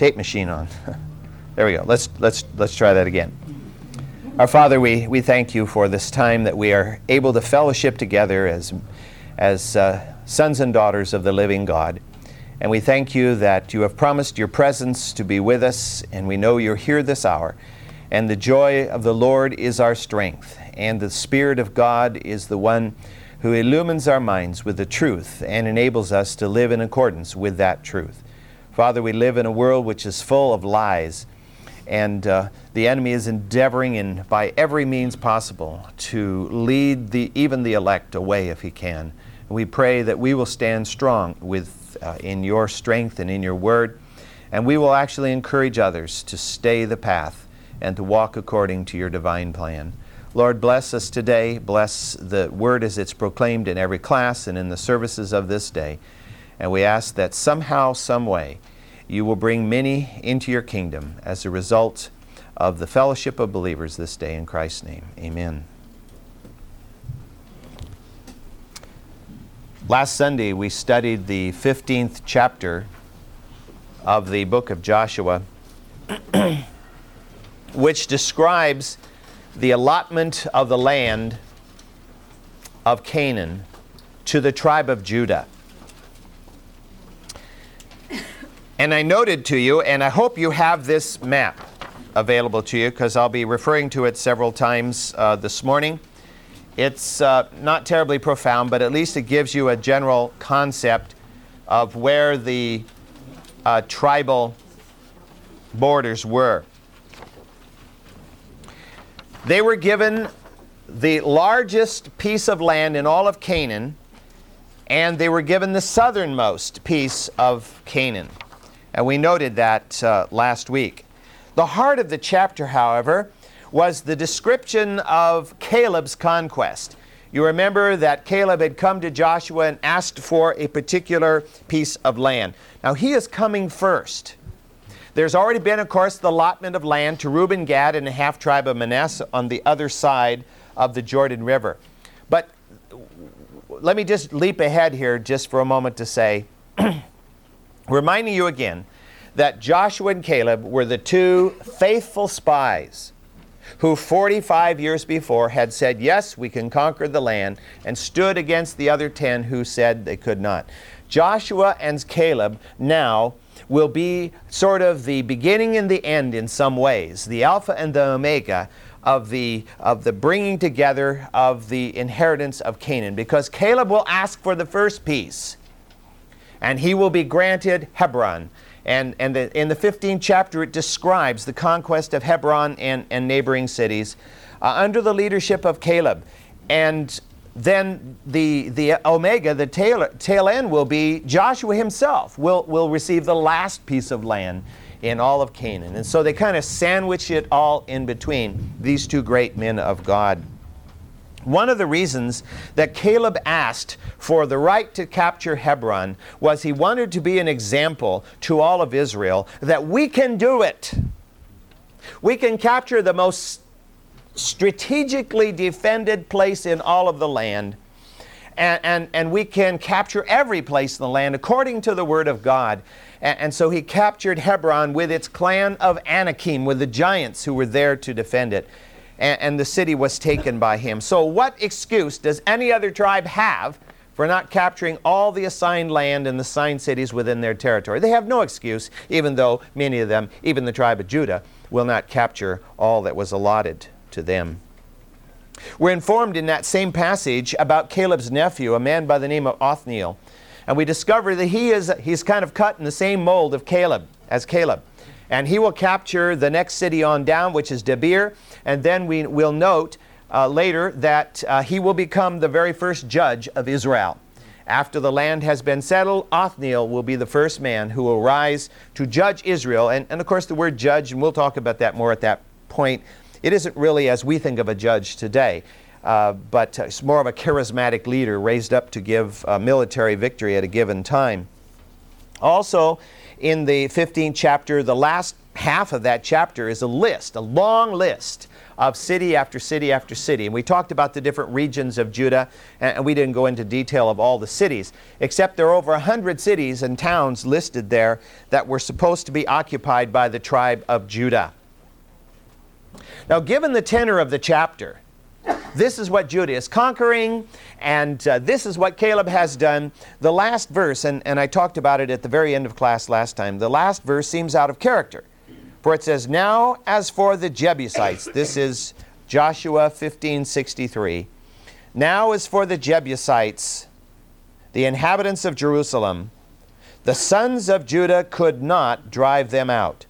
tape machine on. there we go. Let's, let's, let's try that again. Our Father, we, we thank you for this time that we are able to fellowship together as, as uh, sons and daughters of the living God. And we thank you that you have promised your presence to be with us, and we know you're here this hour. And the joy of the Lord is our strength, and the Spirit of God is the one who illumines our minds with the truth and enables us to live in accordance with that truth. Father, we live in a world which is full of lies, and uh, the enemy is endeavoring in, by every means possible to lead the, even the elect away if he can. And we pray that we will stand strong with, uh, in your strength and in your word, and we will actually encourage others to stay the path and to walk according to your divine plan. Lord, bless us today. Bless the word as it's proclaimed in every class and in the services of this day. And we ask that somehow, some way, you will bring many into your kingdom as a result of the fellowship of believers this day in Christ's name. Amen. Last Sunday, we studied the 15th chapter of the book of Joshua, which describes the allotment of the land of Canaan to the tribe of Judah. And I noted to you, and I hope you have this map available to you because I'll be referring to it several times uh, this morning. It's uh, not terribly profound, but at least it gives you a general concept of where the uh, tribal borders were. They were given the largest piece of land in all of Canaan, and they were given the southernmost piece of Canaan. And we noted that uh, last week. The heart of the chapter, however, was the description of Caleb's conquest. You remember that Caleb had come to Joshua and asked for a particular piece of land. Now he is coming first. There's already been, of course, the allotment of land to Reuben, Gad, and the half tribe of Manasseh on the other side of the Jordan River. But let me just leap ahead here just for a moment to say, reminding you again that Joshua and Caleb were the two faithful spies who 45 years before had said, Yes, we can conquer the land, and stood against the other 10 who said they could not. Joshua and Caleb now will be sort of the beginning and the end in some ways, the Alpha and the Omega of the, of the bringing together of the inheritance of Canaan. Because Caleb will ask for the first piece, and he will be granted Hebron. And, and the, in the 15th chapter, it describes the conquest of Hebron and, and neighboring cities uh, under the leadership of Caleb. And then the, the omega, the tail, tail end, will be Joshua himself will, will receive the last piece of land in all of Canaan. And so they kind of sandwich it all in between these two great men of God. One of the reasons that Caleb asked for the right to capture Hebron was he wanted to be an example to all of Israel that we can do it. We can capture the most strategically defended place in all of the land. And, and, and we can capture every place in the land according to the Word of God. And, and so he captured Hebron with its clan of Anakim, with the giants who were there to defend it. And, and the city was taken by him. So, what excuse does any other tribe have for not capturing all the assigned land and the assigned cities within their territory? They have no excuse, even though many of them, even the tribe of Judah, will not capture all that was allotted to them. We're informed in that same passage about Caleb's nephew, a man by the name of Othniel. And we discover that he is he's kind of cut in the same mold of Caleb as Caleb. And he will capture the next city on down, which is Debir. And then we will note uh, later that uh, he will become the very first judge of Israel. After the land has been settled, Othniel will be the first man who will rise to judge Israel. And, and of course, the word judge, and we'll talk about that more at that point, it isn't really as we think of a judge today, uh, but it's more of a charismatic leader raised up to give military victory at a given time. Also, in the 15th chapter, the last half of that chapter is a list, a long list of city after city after city. And we talked about the different regions of Judah, and we didn't go into detail of all the cities, except there are over 100 cities and towns listed there that were supposed to be occupied by the tribe of Judah. Now, given the tenor of the chapter, this is what Judah is conquering, and uh, this is what Caleb has done. The last verse, and, and I talked about it at the very end of class last time, the last verse seems out of character. For it says, Now as for the Jebusites, this is Joshua 15:63. Now as for the Jebusites, the inhabitants of Jerusalem, the sons of Judah could not drive them out.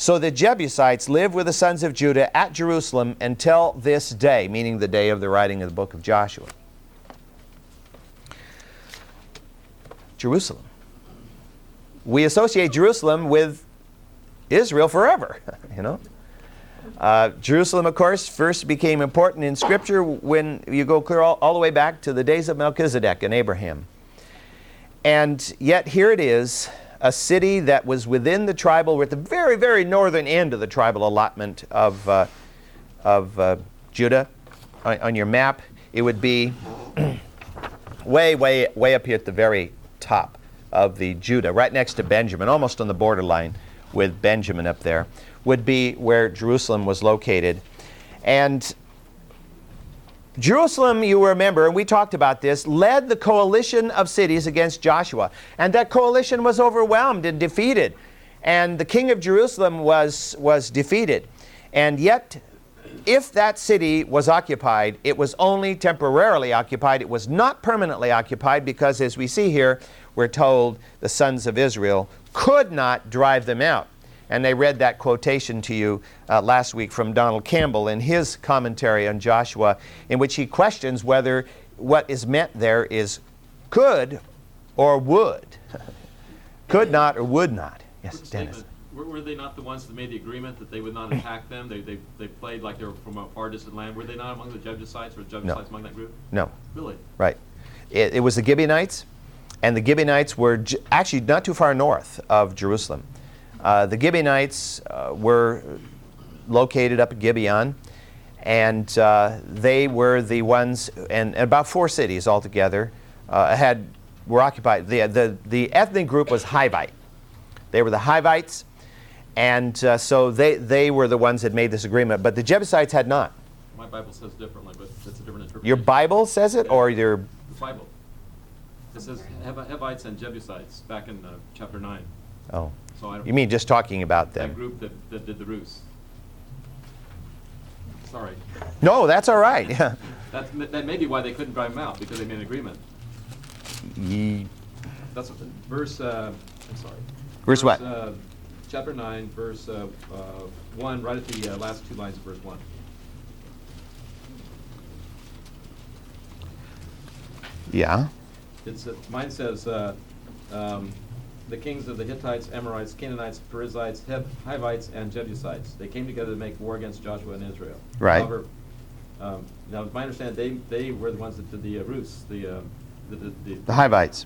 So the Jebusites live with the sons of Judah at Jerusalem until this day, meaning the day of the writing of the book of Joshua. Jerusalem. We associate Jerusalem with Israel forever, you know. Uh, Jerusalem, of course, first became important in Scripture when you go clear all, all the way back to the days of Melchizedek and Abraham. And yet, here it is, a city that was within the tribal, we're at the very, very northern end of the tribal allotment of, uh, of uh, Judah. On, on, your map, it would be way, way, way up here at the very top of the Judah, right next to Benjamin, almost on the borderline with Benjamin up there, would be where Jerusalem was located. And Jerusalem, you remember, and we talked about this, led the coalition of cities against Joshua. And that coalition was overwhelmed and defeated. And the king of Jerusalem was, was defeated. And yet, if that city was occupied, it was only temporarily occupied. It was not permanently occupied because, as we see here, we're told the sons of Israel could not drive them out. And they read that quotation to you uh, last week from Donald Campbell in his commentary on Joshua, in which he questions whether what is meant there is could or would. could not or would not. Yes, Dennis. Were, were, they not the ones that made the agreement that they would not attack them? They, they, they played like they were from a far distant land. Were they not among the Jebusites or Jebusites no. among that group? No. Really? Right. It, it was the Gibeonites, and the Gibeonites were j- actually not too far north of Jerusalem. Uh, the Gibeonites uh, were located up at Gibeon, and uh, they were the ones, and, and, about four cities altogether uh, had were occupied. The, the, the ethnic group was Hivite. They were the Hivites, and uh, so they, they were the ones that made this agreement, but the Jebusites had not. My Bible says differently, but it's a different interpretation. Your Bible says it, yeah. or your. The Bible. It says Hivites and Jebusites back in uh, chapter 9. Oh. So you mean just talking about them? That group that, that did the ruse. Sorry. No, that's all right. Yeah. That's, that may be why they couldn't drive them out, because they made an agreement. Ye that's what, verse, uh, I'm sorry. Verse, what? Uh, chapter 9, verse uh, uh 1, right at the uh, last two lines of verse 1. Yeah. It's, uh, mine says, um, the kings of the Hittites, Amorites, Canaanites, Perizzites, Hivites, and Jebusites. They came together to make war against Joshua and Israel. Right. However, um, now, my understanding, they, they were the ones that did the uh, the, uh, the, the, the, the Hivites.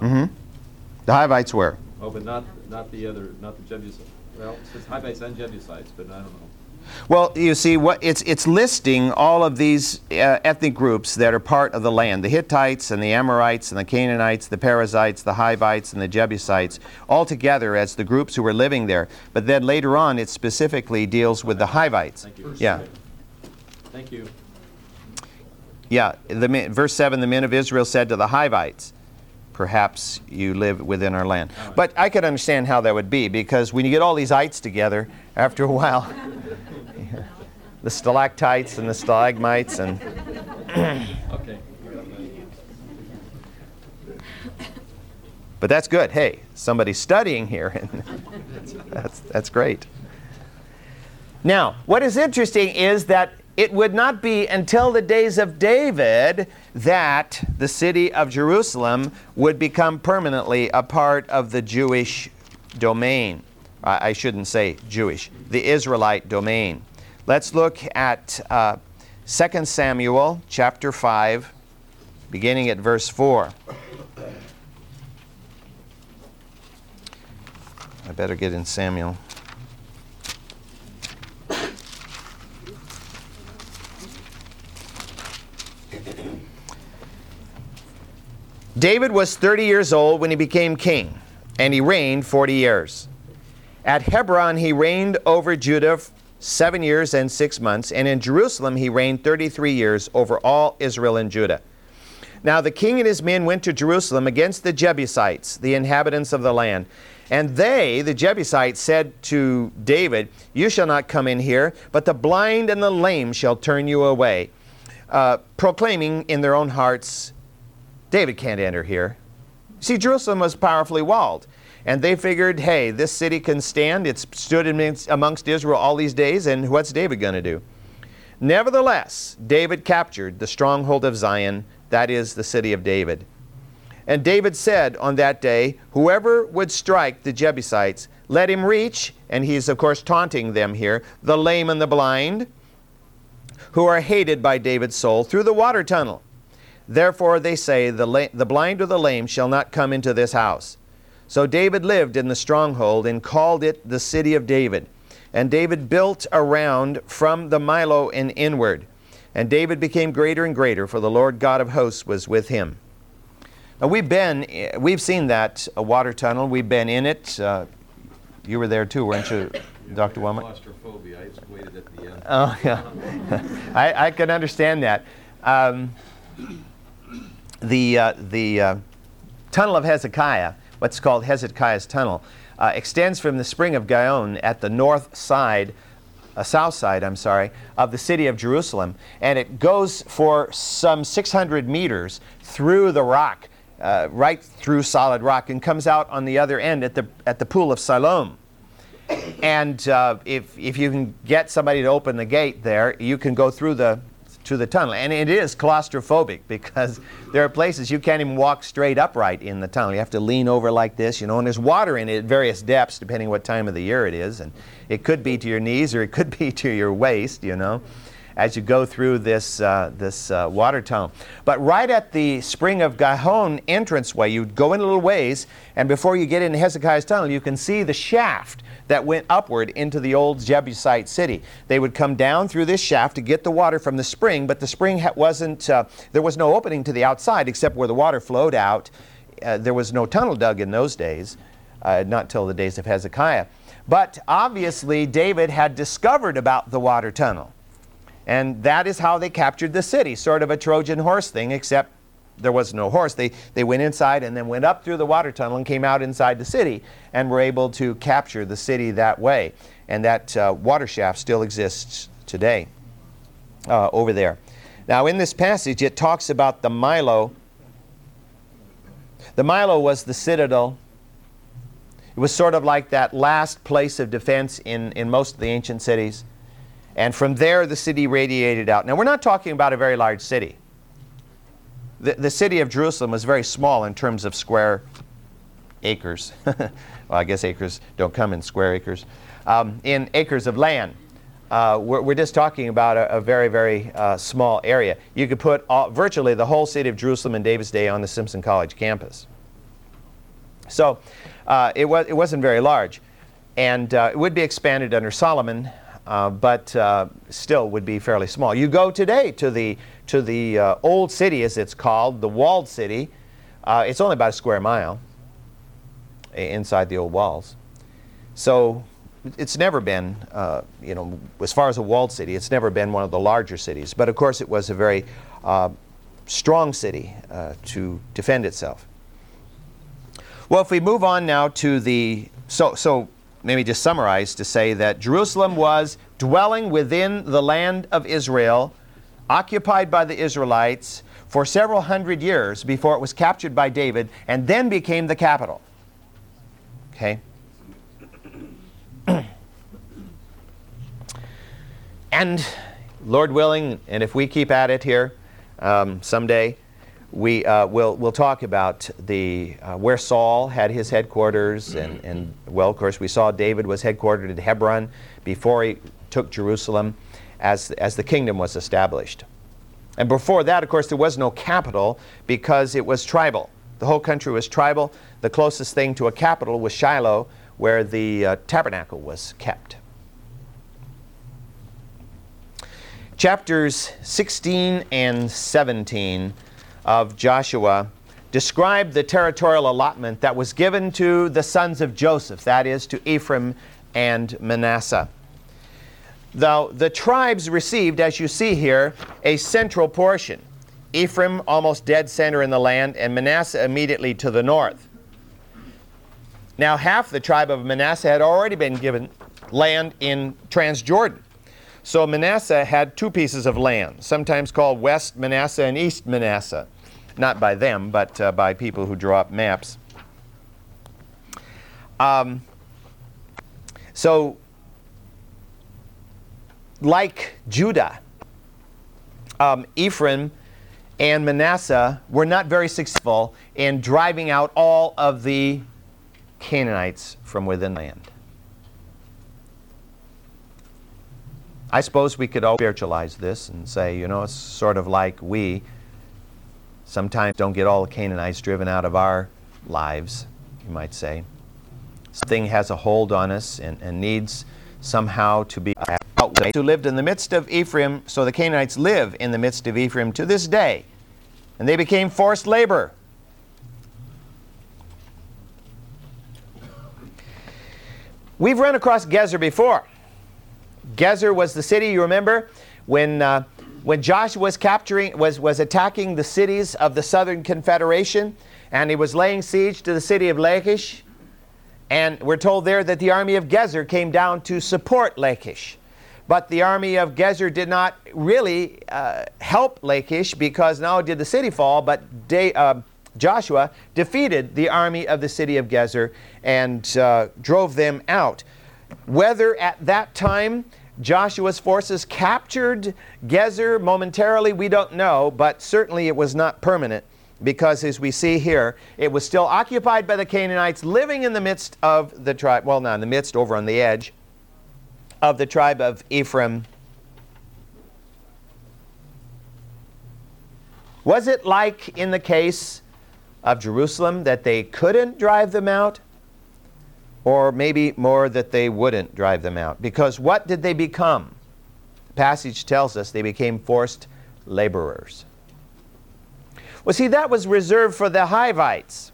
Oh. Mm-hmm. The Hivites were. Oh, but not not the other, not the Jebusites. Well, it says Hivites and Jebusites, but I don't know. Well, you see, what it's it's listing all of these uh, ethnic groups that are part of the land: the Hittites and the Amorites and the Canaanites, the Perizzites, the Hivites, and the Jebusites, all together as the groups who were living there. But then later on, it specifically deals with the Hivites. Thank you. Yeah. Thank you. Yeah, the verse seven: the men of Israel said to the Hivites perhaps you live within our land. But I could understand how that would be because when you get all these ites together, after a while, the stalactites and the stalagmites and. okay. But that's good. Hey, somebody's studying here, and that's, that's great. Now, what is interesting is that it would not be until the days of David that the city of Jerusalem would become permanently a part of the Jewish domain. I shouldn't say Jewish, the Israelite domain. Let's look at uh, 2 Samuel chapter 5, beginning at verse 4. I better get in Samuel. David was 30 years old when he became king, and he reigned 40 years. At Hebron, he reigned over Judah seven years and six months, and in Jerusalem, he reigned 33 years over all Israel and Judah. Now the king and his men went to Jerusalem against the Jebusites, the inhabitants of the land. And they, the Jebusites, said to David, You shall not come in here, but the blind and the lame shall turn you away, uh, proclaiming in their own hearts, David can't enter here. See, Jerusalem was powerfully walled. And they figured, hey, this city can stand. It's stood amongst Israel all these days, and what's David going to do? Nevertheless, David captured the stronghold of Zion, that is the city of David. And David said on that day, Whoever would strike the Jebusites, let him reach, and he's of course taunting them here, the lame and the blind, who are hated by David's soul, through the water tunnel. Therefore they say, the, la- the blind or the lame shall not come into this house. So David lived in the stronghold and called it the city of David. And David built around from the Millo and inward. And David became greater and greater, for the Lord God of hosts was with him. Now we've been, we've seen that water tunnel. We've been in it. Uh, you were there too, weren't you, Dr. Womack? Claustrophobia. I just waited at the end. Oh yeah, I, I can understand that. Um, the uh, the uh, tunnel of Hezekiah what's called Hezekiah's Tunnel, uh, extends from the spring of Gihon at the north side, uh, south side, I'm sorry, of the city of Jerusalem, and it goes for some 600 meters through the rock, uh, right through solid rock, and comes out on the other end at the at the pool of Siloam. And uh, if if you can get somebody to open the gate there, you can go through the to the tunnel. And it is claustrophobic because there are places you can't even walk straight upright in the tunnel. You have to lean over like this, you know, and there's water in it at various depths depending what time of the year it is. And it could be to your knees or it could be to your waist, you know, as you go through this, uh, this uh, water tunnel. But right at the Spring of Gihon entranceway, you go in a little ways, and before you get into Hezekiah's tunnel, you can see the shaft that went upward into the old Jebusite city. They would come down through this shaft to get the water from the spring, but the spring wasn't, uh, there was no opening to the outside except where the water flowed out. Uh, there was no tunnel dug in those days, uh, not till the days of Hezekiah. But obviously, David had discovered about the water tunnel. And that is how they captured the city, sort of a Trojan horse thing, except there was no horse. They, they went inside and then went up through the water tunnel and came out inside the city and were able to capture the city that way. And that uh, water shaft still exists today uh, over there. Now, in this passage, it talks about the Millo. The Millo was the citadel. It was sort of like that last place of defense in, in most of the ancient cities. And from there, the city radiated out. Now, we're not talking about a very large city the, the city of Jerusalem was very small in terms of square acres. well, I guess acres don't come in square acres. Um, in acres of land. Uh, we're, we're, just talking about a, a very, very uh, small area. You could put all, virtually the whole city of Jerusalem in Davis Day on the Simpson College campus. So uh, it, it wasn't very large. And uh, it would be expanded under Solomon, uh, but uh, still would be fairly small. You go today to the to the uh, old city, as it's called, the walled city. Uh, it's only about a square mile inside the old walls. So it's never been, uh, you know, as far as a walled city, it's never been one of the larger cities. But of course, it was a very strong city to defend itself. Well, if we move on now to the, so, so maybe just summarize to say that Jerusalem was dwelling within the land of Israel occupied by the Israelites for several hundred years before it was captured by David and then became the capital. Okay? and Lord willing, and if we keep at it here um, someday, we uh, will we'll talk about the uh, where Saul had his headquarters, and, and well, of course, we saw David was headquartered at Hebron before he took Jerusalem as, as the kingdom was established. And before that, of course, there was no capital because it was tribal. The whole country was tribal. The closest thing to a capital was Shiloh, where the uh, tabernacle was kept. Chapters 16 and 17 of Joshua described the territorial allotment that was given to the sons of Joseph, that is, to Ephraim and Manasseh. Though the tribes received, as you see here, a central portion. Ephraim, almost dead center in the land, and Manasseh immediately to the north. Now, half the tribe of Manasseh had already been given land in Transjordan. So Manasseh had two pieces of land, sometimes called West Manasseh and East Manasseh. Not by them, but uh, by people who draw up maps. Um, so, like Judah, um, Ephraim and Manasseh were not very successful in driving out all of the Canaanites from within land. I suppose we could all spiritualize this and say, you know, it's sort of like we sometimes don't get all the Canaanites driven out of our lives, you might say. Something has a hold on us and, and needs somehow to be outweighed. Who lived in the midst of Ephraim, so the Canaanites live in the midst of Ephraim to this day. And they became forced labor. We've run across Gezer before. Gezer was the city, you remember, when, uh, when Joshua was capturing, was, was attacking the cities of the southern confederation, and he was laying siege to the city of Lachish. And we're told there that the army of Gezer came down to support Lachish. But the army of Gezer did not really uh, help Lachish because not only did the city fall, but de- uh, Joshua defeated the army of the city of Gezer and uh, drove them out. Whether at that time Joshua's forces captured Gezer momentarily, we don't know, but certainly it was not permanent because as we see here, it was still occupied by the Canaanites living in the midst of the tribe, well, not in the midst, over on the edge of the tribe of Ephraim. Was it like in the case of Jerusalem that they couldn't drive them out? Or maybe more that they wouldn't drive them out? Because what did they become? The passage tells us they became forced laborers. Well, see, that was reserved for the Hivites.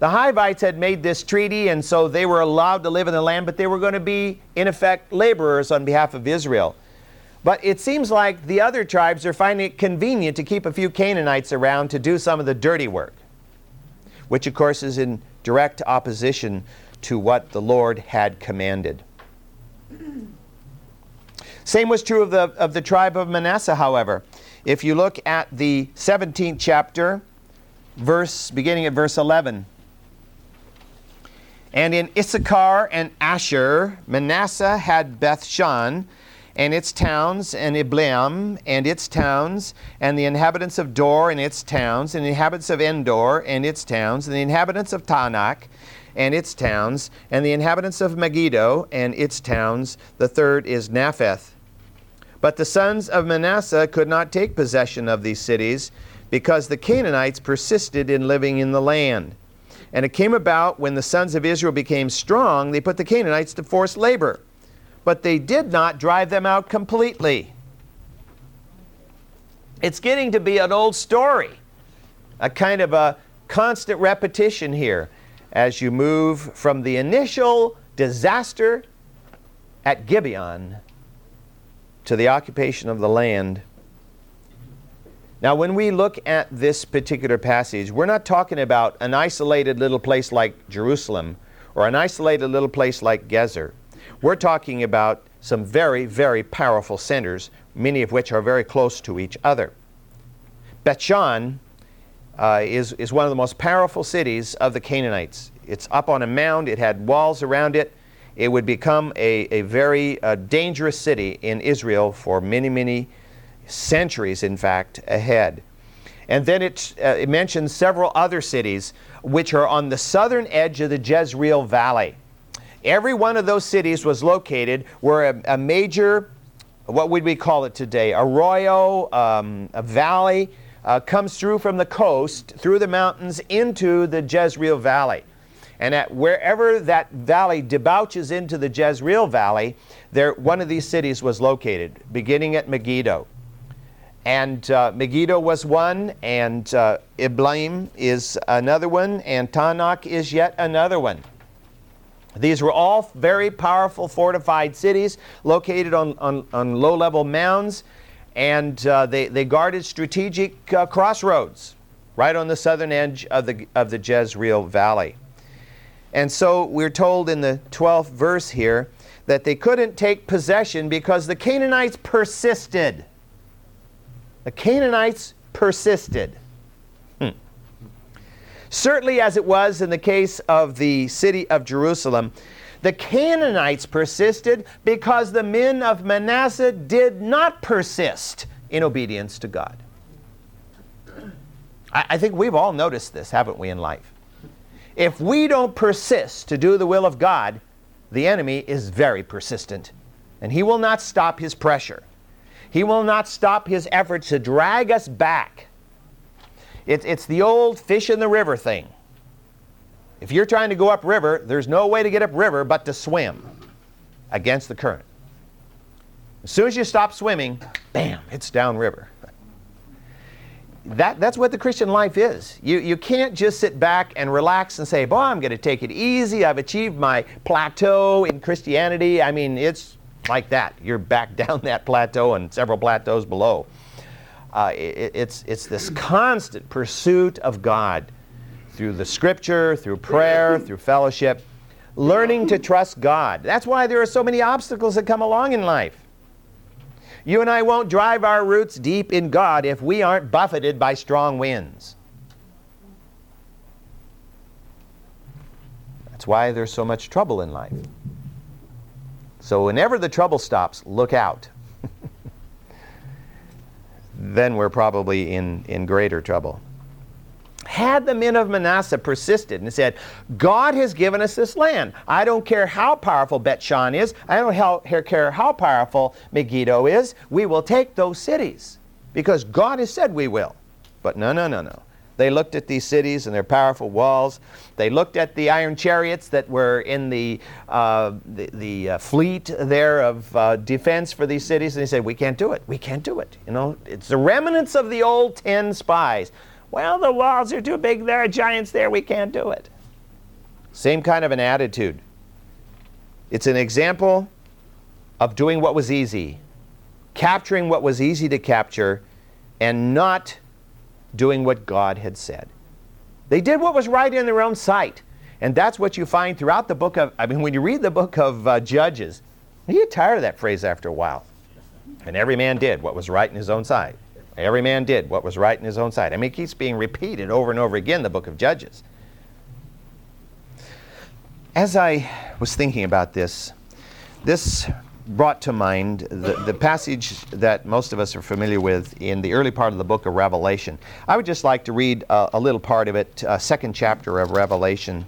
The Hivites had made this treaty, and so they were allowed to live in the land, but they were going to be, in effect, laborers on behalf of Israel. But it seems like the other tribes are finding it convenient to keep a few Canaanites around to do some of the dirty work, which, of course, is in direct opposition to what the Lord had commanded. Same was true of the, of the tribe of Manasseh, however. If you look at the 17th chapter, verse beginning at verse 11. And in Issachar and Asher, Manasseh had Bethshan and its towns, and Ibleam and its towns, and the inhabitants of Dor and its towns, and the inhabitants of Endor and its towns, and the inhabitants of Taanach and its towns, and the inhabitants of Megiddo and its towns. The third is Napheth. But the sons of Manasseh could not take possession of these cities, because the Canaanites persisted in living in the land. And it came about when the sons of Israel became strong, they put the Canaanites to forced labor. But they did not drive them out completely. It's getting to be an old story, a kind of a constant repetition here as you move from the initial disaster at Gibeon to the occupation of the land now, when we look at this particular passage, we're not talking about an isolated little place like Jerusalem or an isolated little place like Gezer. We're talking about some very, very powerful centers, many of which are very close to each other. Bethshan uh, is, is one of the most powerful cities of the Canaanites. It's up on a mound, it had walls around it. It would become a, a very uh, dangerous city in Israel for many, many centuries, in fact, ahead. And then it, uh, it mentions several other cities which are on the southern edge of the Jezreel Valley. Every one of those cities was located where a, a major, what would we call it today, arroyo, um, a valley, uh, comes through from the coast, through the mountains, into the Jezreel Valley. And at wherever that valley debouches into the Jezreel Valley, there, one of these cities was located, beginning at Megiddo. and uh, Megiddo was one, and uh, Ibleam is another one, and Taanach is yet another one. These were all very powerful fortified cities located on, on, on low level mounds, and uh, they, they guarded strategic uh, crossroads right on the southern edge of the, of the Jezreel Valley. And so we're told in the 12th verse here that they couldn't take possession because the Canaanites persisted. The Canaanites persisted. Hmm. Certainly, as it was in the case of the city of Jerusalem, the Canaanites persisted because the men of Manasseh did not persist in obedience to God. I, I think we've all noticed this, haven't we, in life? If we don't persist to do the will of God, the enemy is very persistent, and he will not stop his pressure. He will not stop his efforts to drag us back. It, it's the old fish in the river thing. If you're trying to go upriver, there's no way to get upriver but to swim against the current. As soon as you stop swimming, bam, it's downriver. That, that's what the Christian life is. You, you can't just sit back and relax and say, Boy, I'm going to take it easy. I've achieved my plateau in Christianity. I mean, it's like that. You're back down that plateau and several plateaus below. Uh, it, it's, it's this constant pursuit of God through the scripture, through prayer, through fellowship, learning to trust God. That's why there are so many obstacles that come along in life. You and I won't drive our roots deep in God if we aren't buffeted by strong winds. That's why there's so much trouble in life. So, whenever the trouble stops, look out. then we're probably in, in greater trouble. Had the men of Manasseh persisted and said, God has given us this land. I don't care how powerful Bethshan is, I don't care how powerful Megiddo is, we will take those cities because God has said we will. But no, no, no, no. They looked at these cities and their powerful walls. They looked at the iron chariots that were in the, uh, the, the uh, fleet there of uh, defense for these cities, and they said, We can't do it. We can't do it. You know, it's the remnants of the old ten spies. Well, the walls are too big. There are giants there. We can't do it. Same kind of an attitude. It's an example of doing what was easy, capturing what was easy to capture, and not doing what God had said. They did what was right in their own sight. And that's what you find throughout the book of, I mean, when you read the book of uh, Judges, you get tired of that phrase after a while. And every man did what was right in his own sight. Every man did what was right in his own sight. I mean, it keeps being repeated over and over again, in the book of Judges. As I was thinking about this, this brought to mind the, the passage that most of us are familiar with in the early part of the book of Revelation. I would just like to read a, a little part of it, second chapter of Revelation.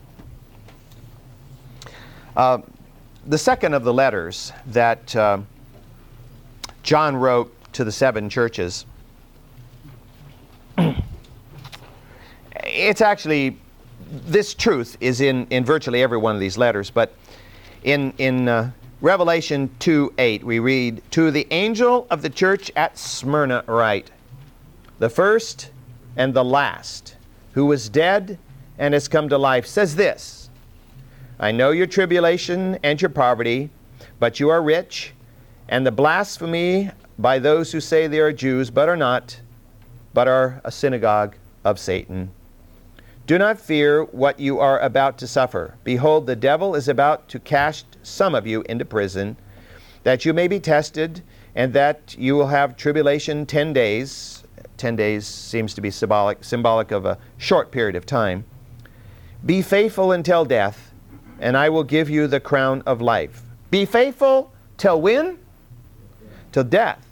Uh, the second of the letters that uh, John wrote to the seven churches. it's actually, this truth is in, in virtually every one of these letters, but in, in uh, Revelation 2 8, we read, To the angel of the church at Smyrna write, the first and the last, who was dead and has come to life, says this I know your tribulation and your poverty, but you are rich, and the blasphemy by those who say they are Jews, but are not, but are a synagogue of Satan. Do not fear what you are about to suffer. Behold, the devil is about to cast some of you into prison, that you may be tested, and that you will have tribulation ten days. Ten days seems to be symbolic, symbolic of a short period of time. Be faithful until death, and I will give you the crown of life. Be faithful till when? Till death,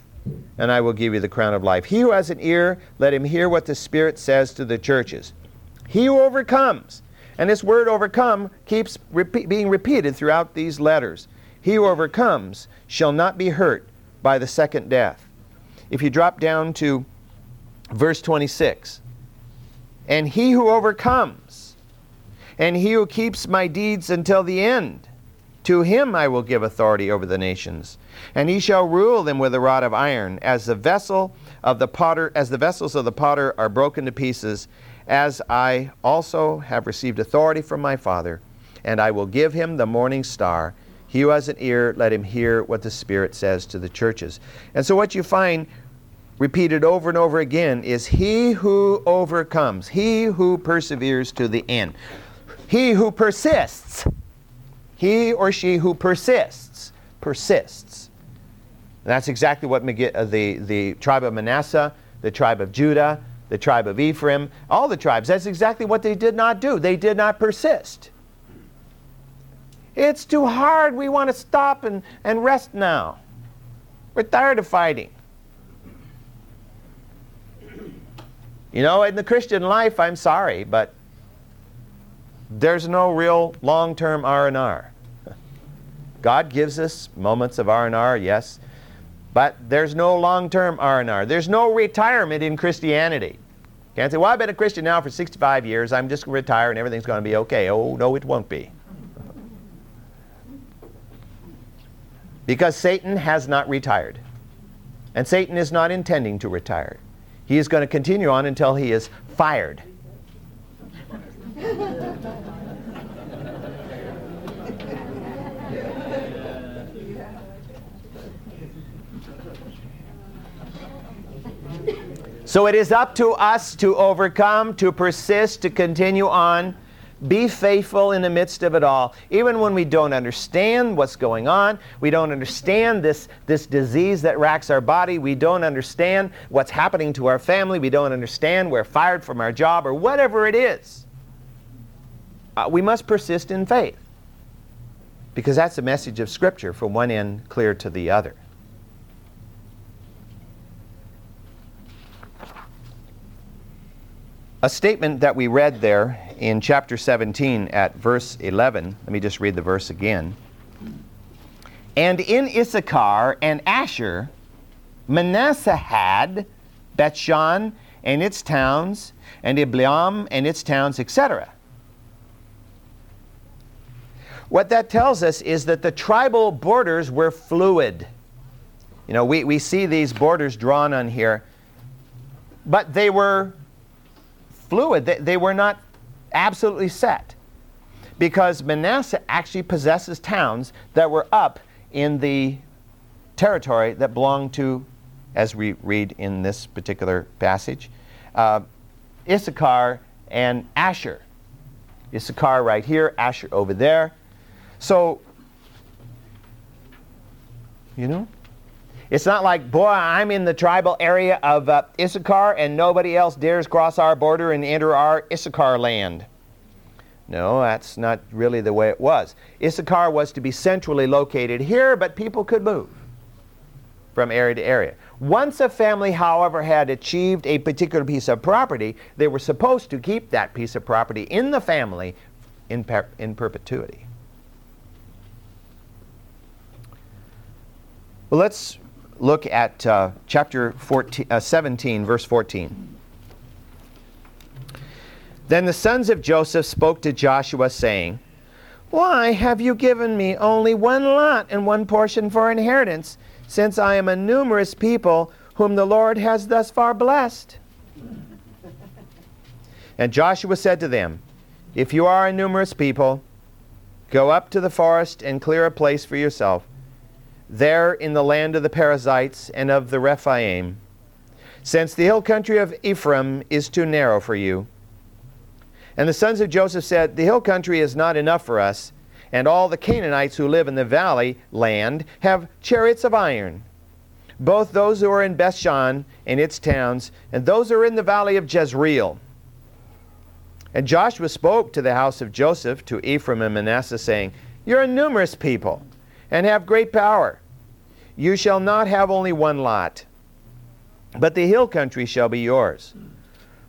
and I will give you the crown of life. He who has an ear, let him hear what the Spirit says to the churches. He who overcomes. And this word overcome keeps repeat, being repeated throughout these letters. He who overcomes shall not be hurt by the second death. If you drop down to verse 26, and he who overcomes, and he who keeps my deeds until the end, To him I will give authority over the nations, and he shall rule them with a rod of iron, as the vessel of the potter, as the vessels of the potter are broken to pieces, as I also have received authority from my Father, and I will give him the morning star. He who has an ear, let him hear what the Spirit says to the churches. And so, what you find repeated over and over again is He who overcomes, he who perseveres to the end, he who persists, he or she who persists, persists. And that's exactly what uh, the, the tribe of Manasseh, the tribe of Judah, the tribe of Ephraim, all the tribes, that's exactly what they did not do. They did not persist. It's too hard. We want to stop and, and rest now. We're tired of fighting. You know, in the Christian life, I'm sorry, but there's no real long-term R&R. God gives us moments of R&R, yes, but there's no long-term R&R. There's no retirement in Christianity. Can't say, well, I've been a Christian now for 65 years. I'm just going to retire and everything's going to be okay. Oh, no, it won't be. Because Satan has not retired. And Satan is not intending to retire. He is going to continue on until he is fired. So it is up to us to overcome, to persist, to continue on. Be faithful in the midst of it all. Even when we don't understand what's going on, we don't understand this, this disease that racks our body, we don't understand what's happening to our family, we don't understand we're fired from our job, or whatever it is. Uh, we must persist in faith because that's the message of Scripture from one end clear to the other. A statement that we read there in chapter 17 at verse 11, let me just read the verse again. And in Issachar and Asher, Manasseh had Bethshan and its towns, and Ibleam and its towns, etc. What that tells us is that the tribal borders were fluid. You know, we, we see these borders drawn on here, but they were fluid. They, they were not absolutely set because Manasseh actually possesses towns that were up in the territory that belonged to, as we read in this particular passage, uh, Issachar and Asher. Issachar right here, Asher over there. So, you know, it's not like, boy, I'm in the tribal area of uh, Issachar and nobody else dares cross our border and enter our Issachar land. No, that's not really the way it was. Issachar was to be centrally located here, but people could move from area to area. Once a family, however, had achieved a particular piece of property, they were supposed to keep that piece of property in the family in, per- in perpetuity. Well, let's look at uh, chapter 14, uh, 17, verse 14. Then the sons of Joseph spoke to Joshua, saying, Why have you given me only one lot and one portion for inheritance, since I am a numerous people whom the Lord has thus far blessed? And Joshua said to them, If you are a numerous people, go up to the forest and clear a place for yourself there in the land of the Perizzites and of the Rephaim, since the hill country of Ephraim is too narrow for you. And the sons of Joseph said, The hill country is not enough for us, and all the Canaanites who live in the valley land have chariots of iron, both those who are in Bethshan and its towns, and those who are in the valley of Jezreel. And Joshua spoke to the house of Joseph, to Ephraim and Manasseh, saying, You're a numerous people, and have great power. You shall not have only one lot, but the hill country shall be yours.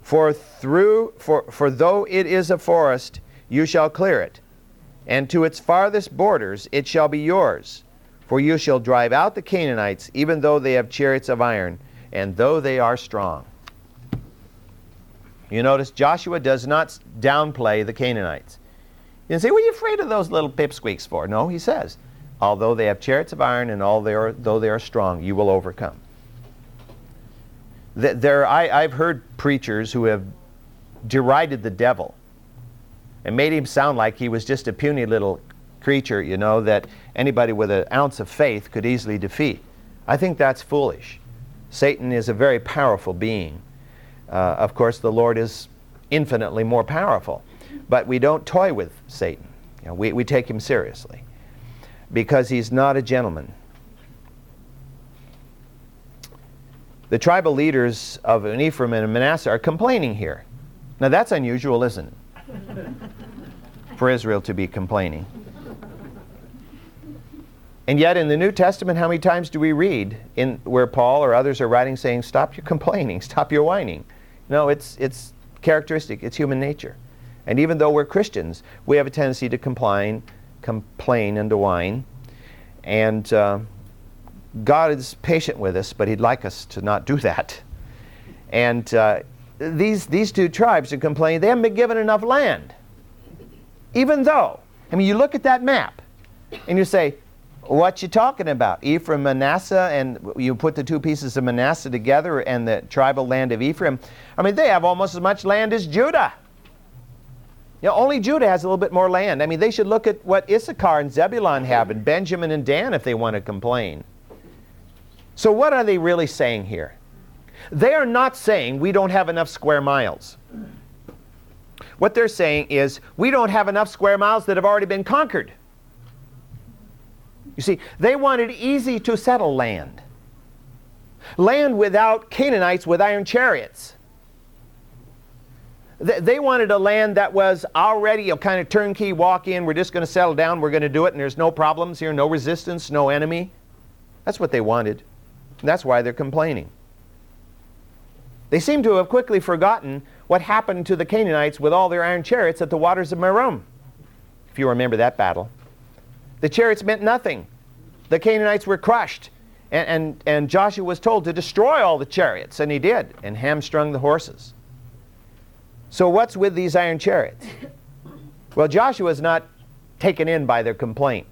For through for, for though it is a forest, you shall clear it, and to its farthest borders it shall be yours. For you shall drive out the Canaanites, even though they have chariots of iron, and though they are strong. You notice Joshua does not downplay the Canaanites. You say, what are you afraid of those little pipsqueaks for? No, he says, although they have chariots of iron and although they are strong, you will overcome. There, I, I've heard preachers who have derided the devil and made him sound like he was just a puny little creature, you know, that anybody with an ounce of faith could easily defeat. I think that's foolish. Satan is a very powerful being. Uh, of course, the Lord is infinitely more powerful. But we don't toy with Satan. You know, we, we take him seriously because he's not a gentleman. The tribal leaders of Ephraim and Manasseh are complaining here. Now that's unusual, isn't it? For Israel to be complaining. And yet, in the New Testament, how many times do we read in where Paul or others are writing saying, "Stop your complaining, stop your whining"? No, it's it's characteristic. It's human nature. And even though we're Christians, we have a tendency to complain, complain, and to whine. And uh, God is patient with us, but He'd like us to not do that. And uh, these these two tribes are complaining they haven't been given enough land. Even though, I mean, you look at that map, and you say, what you talking about? Ephraim, Manasseh, and you put the two pieces of Manasseh together and the tribal land of Ephraim. I mean, they have almost as much land as Judah. You know, only Judah has a little bit more land. I mean, they should look at what Issachar and Zebulun have, and Benjamin and Dan if they want to complain. So, what are they really saying here? They are not saying we don't have enough square miles. What they're saying is we don't have enough square miles that have already been conquered. You see, they wanted easy to settle land. Land without Canaanites with iron chariots. They wanted a land that was already a kind of turnkey walk in, we're just going to settle down, we're going to do it, and there's no problems here, no resistance, no enemy. That's what they wanted. That's why they're complaining. They seem to have quickly forgotten what happened to the Canaanites with all their iron chariots at the waters of Merom, if you remember that battle. The chariots meant nothing. The Canaanites were crushed. And, and, and Joshua was told to destroy all the chariots, and he did, and hamstrung the horses. So, what's with these iron chariots? Well, Joshua is not taken in by their complaint.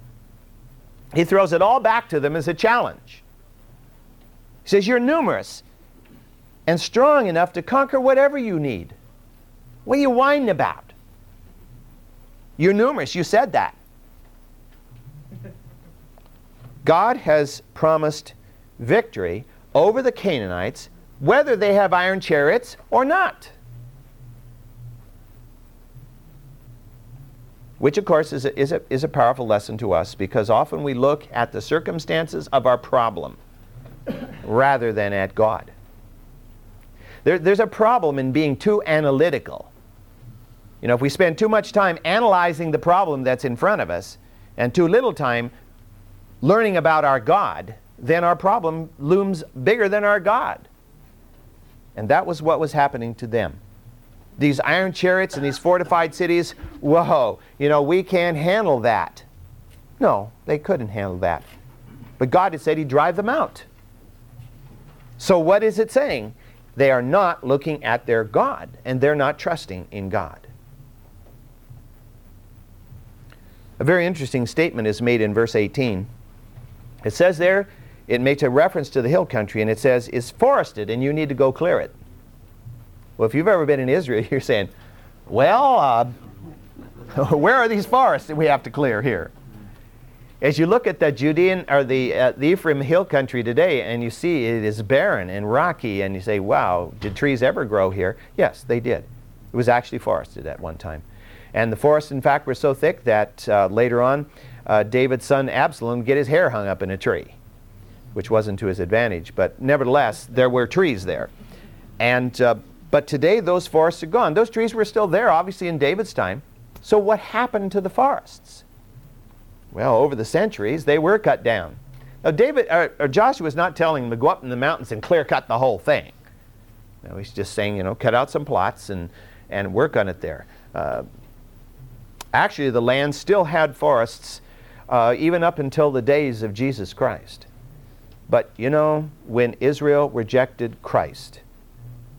He throws it all back to them as a challenge. He says, You're numerous and strong enough to conquer whatever you need. What are you whining about? You're numerous. You said that. God has promised victory over the Canaanites, whether they have iron chariots or not. Which, of course, is a, is, a, is a powerful lesson to us because often we look at the circumstances of our problem rather than at God. There, there's a problem in being too analytical. You know, if we spend too much time analyzing the problem that's in front of us and too little time learning about our God, then our problem looms bigger than our God. And that was what was happening to them. These iron chariots and these fortified cities, whoa, you know, we can't handle that. No, they couldn't handle that. But God had said He'd drive them out. So, what is it saying? They are not looking at their God, and they're not trusting in God. A very interesting statement is made in verse 18. It says there, it makes a reference to the hill country, and it says, it's forested and you need to go clear it. Well, if you've ever been in Israel, you're saying, well, uh, where are these forests that we have to clear here? As you look at the Judean or the, uh, the Ephraim hill country today, and you see it is barren and rocky, and you say, wow, did trees ever grow here? Yes, they did. It was actually forested at one time. And the forests, in fact, were so thick that uh, later on, uh, David's son Absalom get his hair hung up in a tree, which wasn't to his advantage. But nevertheless, there were trees there. And, uh, but today, those forests are gone. Those trees were still there, obviously, in David's time. So, what happened to the forests? Well, over the centuries, they were cut down. Now, David, or, or Joshua is not telling them to go up in the mountains and clear cut the whole thing. No, he's just saying, you know, cut out some plots and, and work on it there. Uh, actually, the land still had forests uh, even up until the days of Jesus Christ. But you know, when Israel rejected Christ,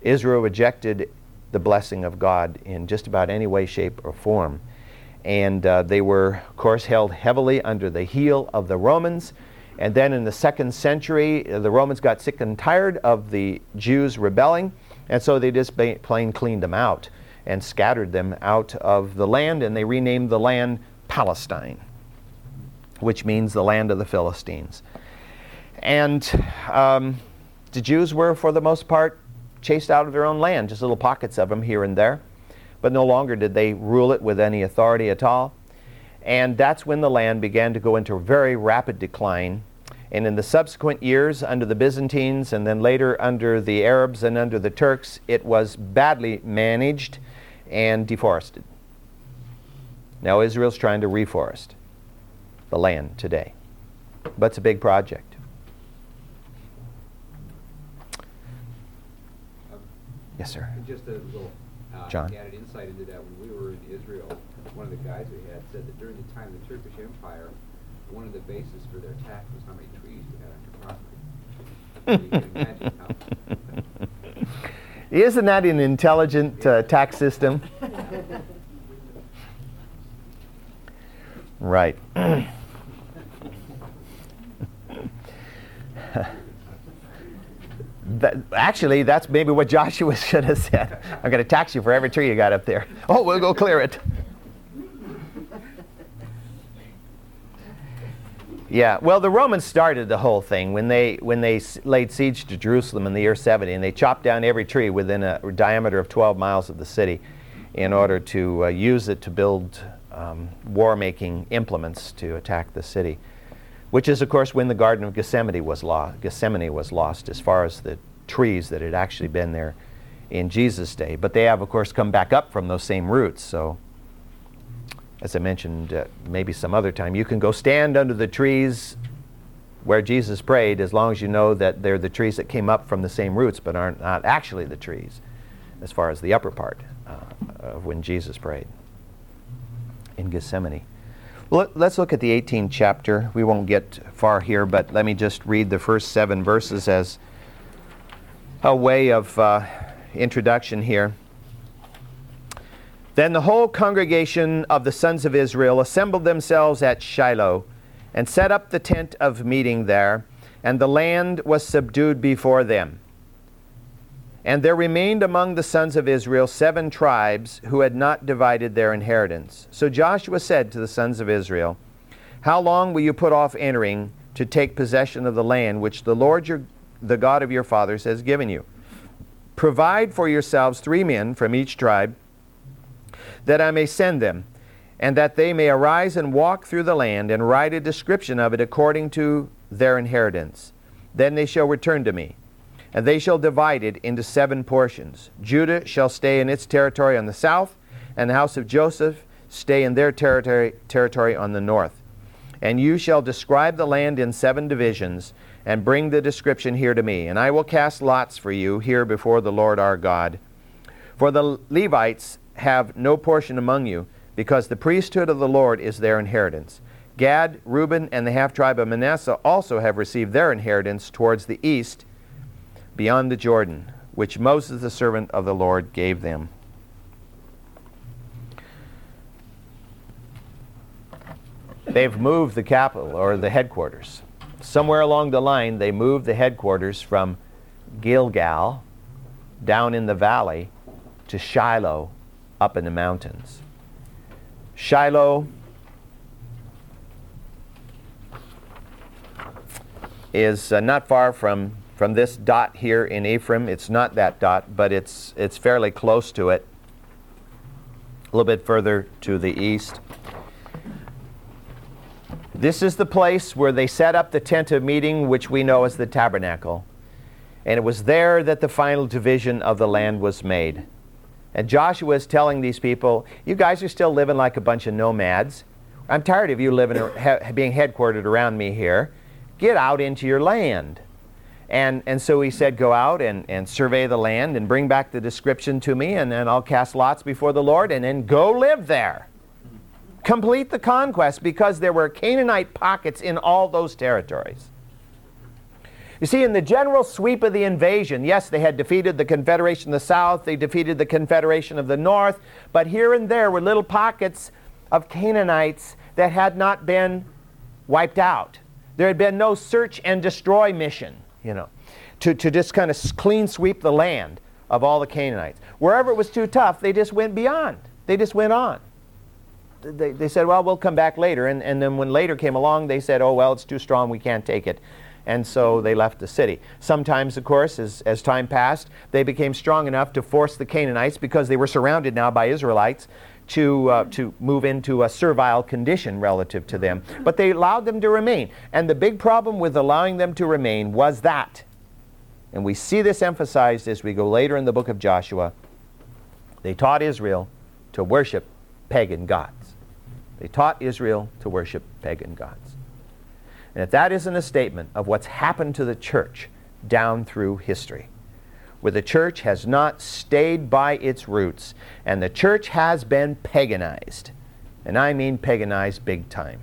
Israel rejected the blessing of God in just about any way, shape, or form. And uh, they were, of course, held heavily under the heel of the Romans. And then in the second century, the Romans got sick and tired of the Jews rebelling, and so they just plain cleaned them out and scattered them out of the land, and they renamed the land Palestine, which means the land of the Philistines. And um, the Jews were, for the most part, chased out of their own land, just little pockets of them here and there. But no longer did they rule it with any authority at all. And that's when the land began to go into very rapid decline. And in the subsequent years, under the Byzantines and then later under the Arabs and under the Turks, it was badly managed and deforested. Now Israel's trying to reforest the land today. But it's a big project. Yes, sir. Just a little uh, John. added insight into that. When we were in Israel, one of the guys we had said that during the time of the Turkish Empire, one of the bases for their tax was how many trees we had on your property. So you can imagine how. Isn't that an intelligent uh, tax system? right. that, actually, that's maybe what Joshua should have said. I'm going to tax you for every tree you got up there. Oh, we'll go clear it. Yeah, well, the Romans started the whole thing when they when they laid siege to Jerusalem in the year 70, and they chopped down every tree within a diameter of 12 miles of the city, in order to uh, use it to build um, war-making implements to attack the city, which is, of course, when the Garden of Gethsemane was lost. Gethsemane was lost as far as the trees that had actually been there in Jesus' day. But they have, of course, come back up from those same roots. So as I mentioned uh, maybe some other time, you can go stand under the trees where Jesus prayed as long as you know that they're the trees that came up from the same roots but are not actually the trees as far as the upper part uh, of when Jesus prayed in Gethsemane. Well, let's look at the 18th chapter. We won't get far here, but let me just read the first seven verses as a way of uh, introduction here. Then the whole congregation of the sons of Israel assembled themselves at Shiloh and set up the tent of meeting there, and the land was subdued before them. And there remained among the sons of Israel seven tribes who had not divided their inheritance. So Joshua said to the sons of Israel, How long will you put off entering to take possession of the land which the Lord your, the God of your fathers has given you? Provide for yourselves three men from each tribe that I may send them, and that they may arise and walk through the land, and write a description of it according to their inheritance. Then they shall return to me, and they shall divide it into seven portions. Judah shall stay in its territory on the south, and the house of Joseph stay in their territory, territory on the north. And you shall describe the land in seven divisions, and bring the description here to me. And I will cast lots for you here before the Lord our God. For the Levites have no portion among you, because the priesthood of the Lord is their inheritance. Gad, Reuben, and the half tribe of Manasseh also have received their inheritance towards the east, beyond the Jordan, which Moses the servant of the Lord gave them. They've moved the capital or the headquarters. Somewhere along the line, they moved the headquarters from Gilgal down in the valley to Shiloh up in the mountains. Shiloh is uh, not far from, from this dot here in Ephraim. It's not that dot, but it's, it's fairly close to it, a little bit further to the east. This is the place where they set up the tent of meeting, which we know as the tabernacle. And it was there that the final division of the land was made. And Joshua is telling these people, you guys are still living like a bunch of nomads. I'm tired of you living, being headquartered around me here. Get out into your land. And, and so he said, Go out and, and survey the land and bring back the description to me, and then I'll cast lots before the Lord, and then go live there. Complete the conquest because there were Canaanite pockets in all those territories. You see, in the general sweep of the invasion, yes, they had defeated the Confederation of the South, they defeated the Confederation of the North, but here and there were little pockets of Canaanites that had not been wiped out. There had been no search and destroy mission, you know, to, to just kind of clean sweep the land of all the Canaanites. Wherever it was too tough, they just went beyond. They just went on. They, they said, well, we'll come back later. And, and then when later came along, they said, oh, well, it's too strong, we can't take it. And so they left the city. Sometimes, of course, as, as time passed, they became strong enough to force the Canaanites, because they were surrounded now by Israelites, to, uh, to move into a servile condition relative to them. But they allowed them to remain. And the big problem with allowing them to remain was that, and we see this emphasized as we go later in the book of Joshua, they taught Israel to worship pagan gods. They taught Israel to worship pagan gods. And if that isn't a statement of what's happened to the church down through history, where the church has not stayed by its roots and the church has been paganized, and I mean paganized big time.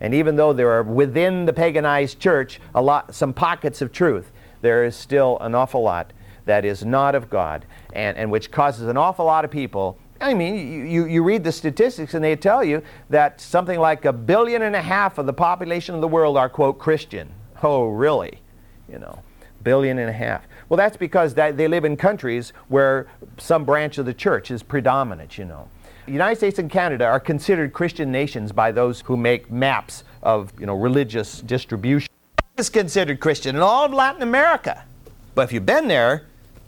And even though there are within the paganized church a lot, some pockets of truth, there is still an awful lot that is not of God and, and which causes an awful lot of people. I mean, you, you read the statistics and they tell you that something like a billion and a half of the population of the world are, quote, Christian. Oh, really? You know, billion and a half. Well, that's because that they live in countries where some branch of the church is predominant, you know. The United States and Canada are considered Christian nations by those who make maps of, you know, religious distribution. It's considered Christian in all of Latin America. But if you've been there,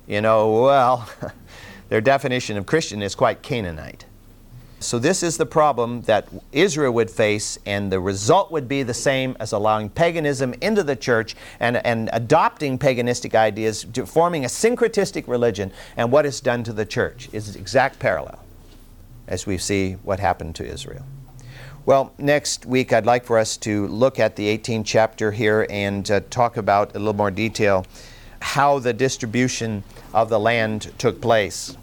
you know, well, their definition of Christian is quite Canaanite. So, this is the problem that Israel would face, and the result would be the same as allowing paganism into the church and, and adopting paganistic ideas, forming a syncretistic religion, and what it's done to the church is exact parallel as we see what happened to Israel. Well, next week I'd like for us to look at the 18th chapter here and uh, talk about a little more detail how the distribution of the land took place.